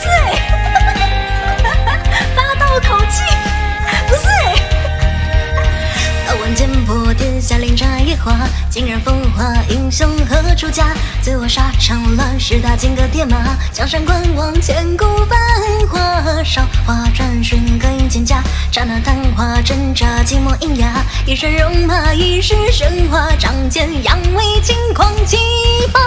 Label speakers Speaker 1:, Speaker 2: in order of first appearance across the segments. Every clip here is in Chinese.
Speaker 1: 是哎，发到口气，不是哎。
Speaker 2: 刀万剑破天下，连斩野花，竟然风华英雄何处家？醉卧沙场乱世，大金戈铁马，江山观望，千古繁华。韶华转瞬，各饮蒹葭，刹那昙花，挣扎寂寞喑哑。一身戎马，一世神话，仗剑扬威，轻狂气拔。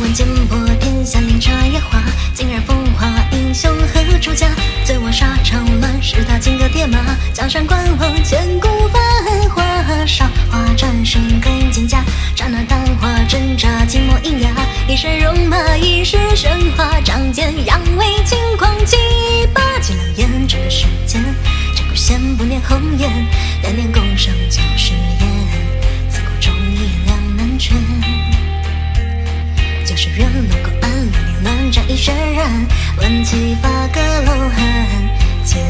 Speaker 2: 问剑破天下，连插野花，竟然风华英雄何处家？醉卧沙场乱世，他金戈铁马，江山观望，千古繁华。韶华转瞬，更蒹葭，刹那昙花，挣扎寂寞喑哑。一身戎马，一世神话，仗剑扬威，轻狂气拔。几两胭脂世间，这古仙不念红颜，难念共生旧誓言，自古忠义渲染，挽起发阁楼寒，剑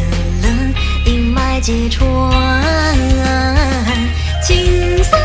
Speaker 2: 冷阴霾揭穿，青丝